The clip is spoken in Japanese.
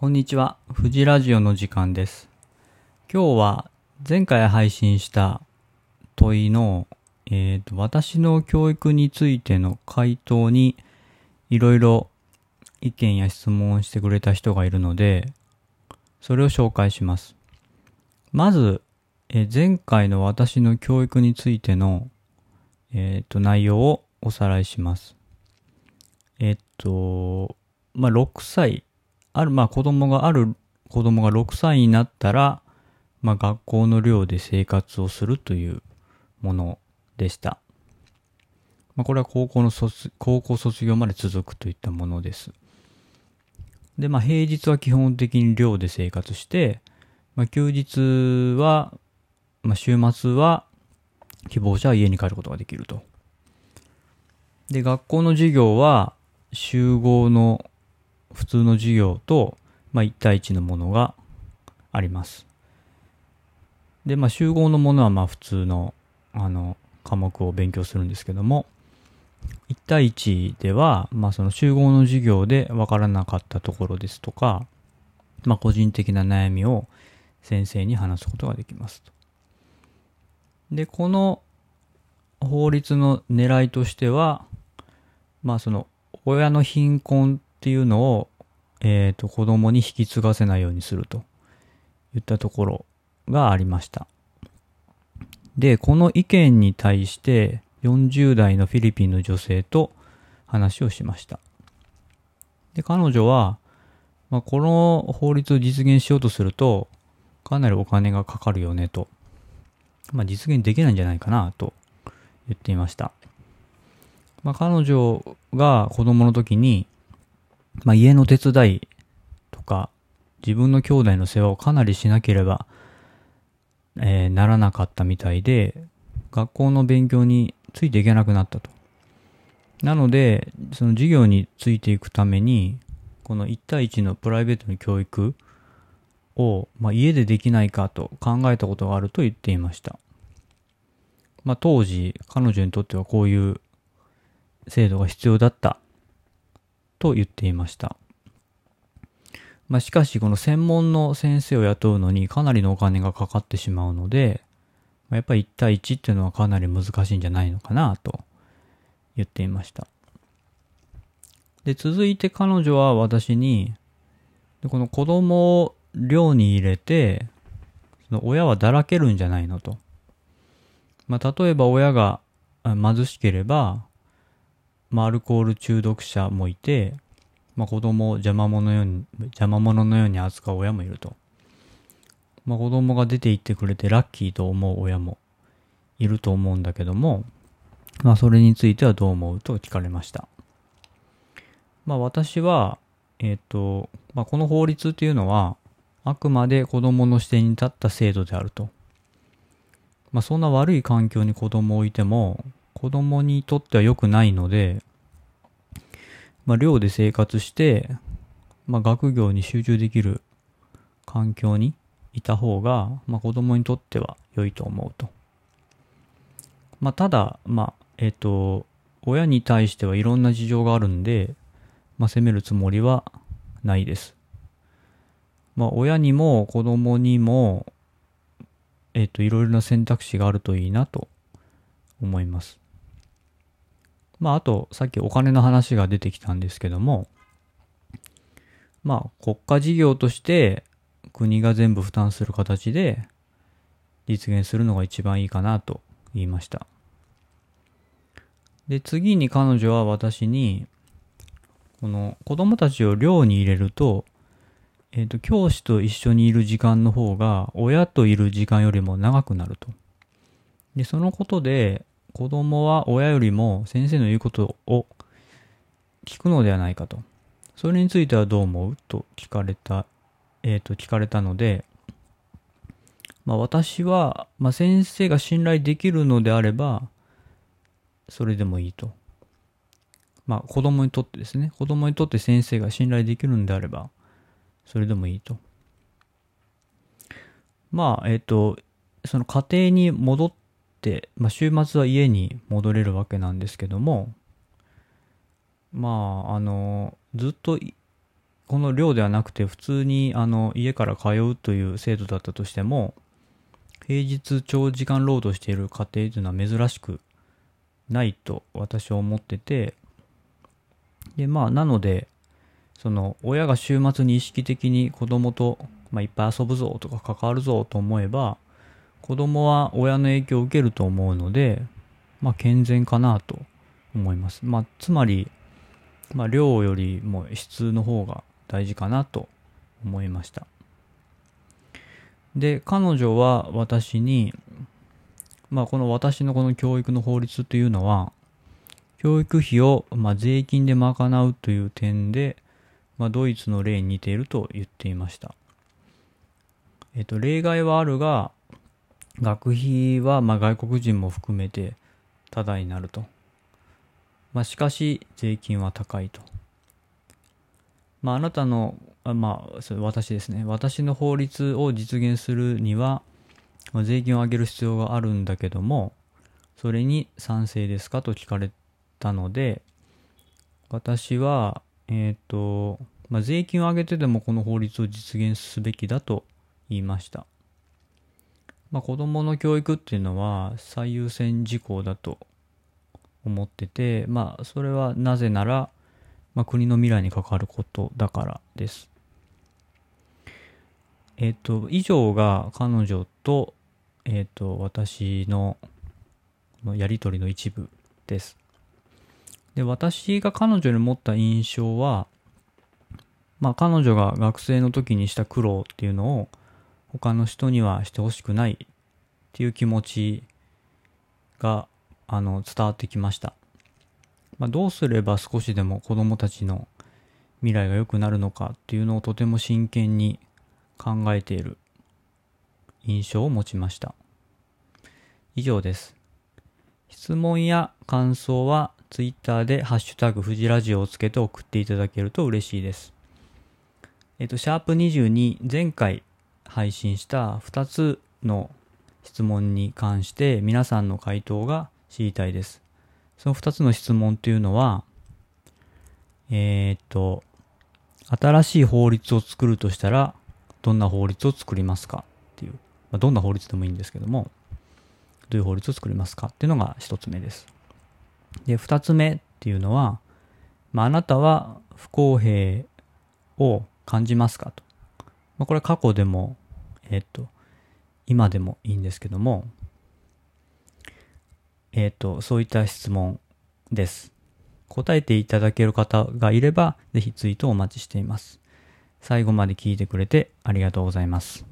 こんにちは。富士ラジオの時間です。今日は前回配信した問いの、えーと、私の教育についての回答にいろいろ意見や質問をしてくれた人がいるので、それを紹介します。まず、えー前回の私の教育についての、えーと、内容をおさらいします。えっと、まあ、6歳、ある、まあ、子供がある子供が6歳になったら、まあ、学校の寮で生活をするというものでした。まあ、これは高校の卒、高校卒業まで続くといったものです。で、まあ、平日は基本的に寮で生活して、まあ、休日は、まあ、週末は希望者は家に帰ることができると。で、学校の授業は集合の普通の授業と、まあ、1対1のものがあります。で、まあ、集合のものはまあ普通のあの科目を勉強するんですけども、1対1では、まあ、その集合の授業でわからなかったところですとか、まあ、個人的な悩みを先生に話すことができますと。で、この法律の狙いとしては、まあその親の貧困っていうのを、えっ、と子供に引き継がせないようにするといったところがありました。で、この意見に対して40代のフィリピンの女性と話をしました。で、彼女は、まあ、この法律を実現しようとすると、かなりお金がかかるよねと。まあ、実現できないんじゃないかなと言っていました。まあ、彼女が子供の時に、まあ、家の手伝いとか、自分の兄弟の世話をかなりしなければ、えーならなかったみたいで、学校の勉強についていけなくなったと。なので、その授業についていくために、この1対1のプライベートの教育を、まあ、家でできないかと考えたことがあると言っていました。まあ、当時、彼女にとってはこういう制度が必要だったと言っていました。まあ、しかし、この専門の先生を雇うのにかなりのお金がかかってしまうので、やっぱり1対1っていうのはかなり難しいんじゃないのかなと言っていました。で、続いて彼女は私に、この子供を寮に入れて、その親はだらけるんじゃないのと。まあ、例えば親が貧しければ、まあ、アルコール中毒者もいて、まあ、子供を邪魔者のように、邪魔者のように扱う親もいると。まあ、子供が出て行ってくれてラッキーと思う親もいると思うんだけども、まあ、それについてはどう思うと聞かれました。まあ、私は、えっ、と、まあ、この法律っていうのは、あくまで子供の視点に立った制度であると。まあ、そんな悪い環境に子供を置いても、子供にとっては良くないので、まあ、寮で生活して、まあ、学業に集中できる環境にいた方が、まあ、子供にとっては良いと思うと。まあ、ただ、まあ、えっ、と、親に対してはいろんな事情があるんで、まあ、責めるつもりはないです。まあ、親にも子供にも、えっ、と、いろいろな選択肢があるといいなと思います。まあ、あと、さっきお金の話が出てきたんですけども、まあ、国家事業として国が全部負担する形で実現するのが一番いいかなと言いました。で、次に彼女は私に、この子供たちを寮に入れると、えっ、と、教師と一緒にいる時間の方が親といる時間よりも長くなると。で、そのことで子供は親よりも先生の言うことを聞くのではないかと。それについてはどう思うと聞かれた、えっ、と、聞かれたので、まあ私は、まあ先生が信頼できるのであれば、それでもいいと。まあ子供にとってですね、子供にとって先生が信頼できるのであれば、それでもいいと。まあ、えっ、と、その家庭に戻って、まあ週末は家に戻れるわけなんですけども、まあ、あの、ずっとこの寮ではなくて普通にあの家から通うという制度だったとしても、平日長時間労働している家庭というのは珍しくないと私は思ってて、で、まあ、なので、その、親が週末に意識的に子供と、まあ、いっぱい遊ぶぞとか関わるぞと思えば、子供は親の影響を受けると思うので、まあ、健全かなと思います。まあ、つまり、まあ、量よりも質の方が大事かなと思いました。で、彼女は私に、まあ、この私のこの教育の法律というのは、教育費を、まあ、税金で賄うという点で、まあ、ドイツの例に似ていると言っていました。えっと、例外はあるが、学費は、まあ、外国人も含めて、ただになると。まあ、しかし、税金は高いと。まあ、あなたの、まあ、私ですね。私の法律を実現するには、まあ、税金を上げる必要があるんだけども、それに賛成ですかと聞かれたので、私は、えっ、ー、と、まあ、税金を上げてでもこの法律を実現すべきだと言いました。まあ、子供の教育っていうのは最優先事項だと思ってて、まあ、それはなぜなら、まあ、国の未来に関わることだからです。えっ、と、以上が彼女と、えっ、と、私ののやりとりの一部です。で、私が彼女に持った印象は、まあ彼女が学生の時にした苦労っていうのを他の人にはしてほしくないっていう気持ちがあの伝わってきました。まあ、どうすれば少しでも子供たちの未来が良くなるのかっていうのをとても真剣に考えている印象を持ちました。以上です。質問や感想は Twitter でハッシュタグ富士ラジオをつけて送っていただけると嬉しいです。えっと、シャープ22前回配信した2つの質問に関して皆さんの回答が知りたいです。その2つの質問っていうのは、えー、っと、新しい法律を作るとしたら、どんな法律を作りますか？っていう、まあ、どんな法律でもいいんですけども、どういう法律を作りますか？っていうのが1つ目です。で、2つ目っていうのは、まあ、あなたは不公平を感じますかと。まあ、これは過去でも、えっ、と、今でもいいんですけども、えっ、と、そういった質問です。答えていただける方がいれば、ぜひツイートをお待ちしています。最後まで聞いてくれてありがとうございます。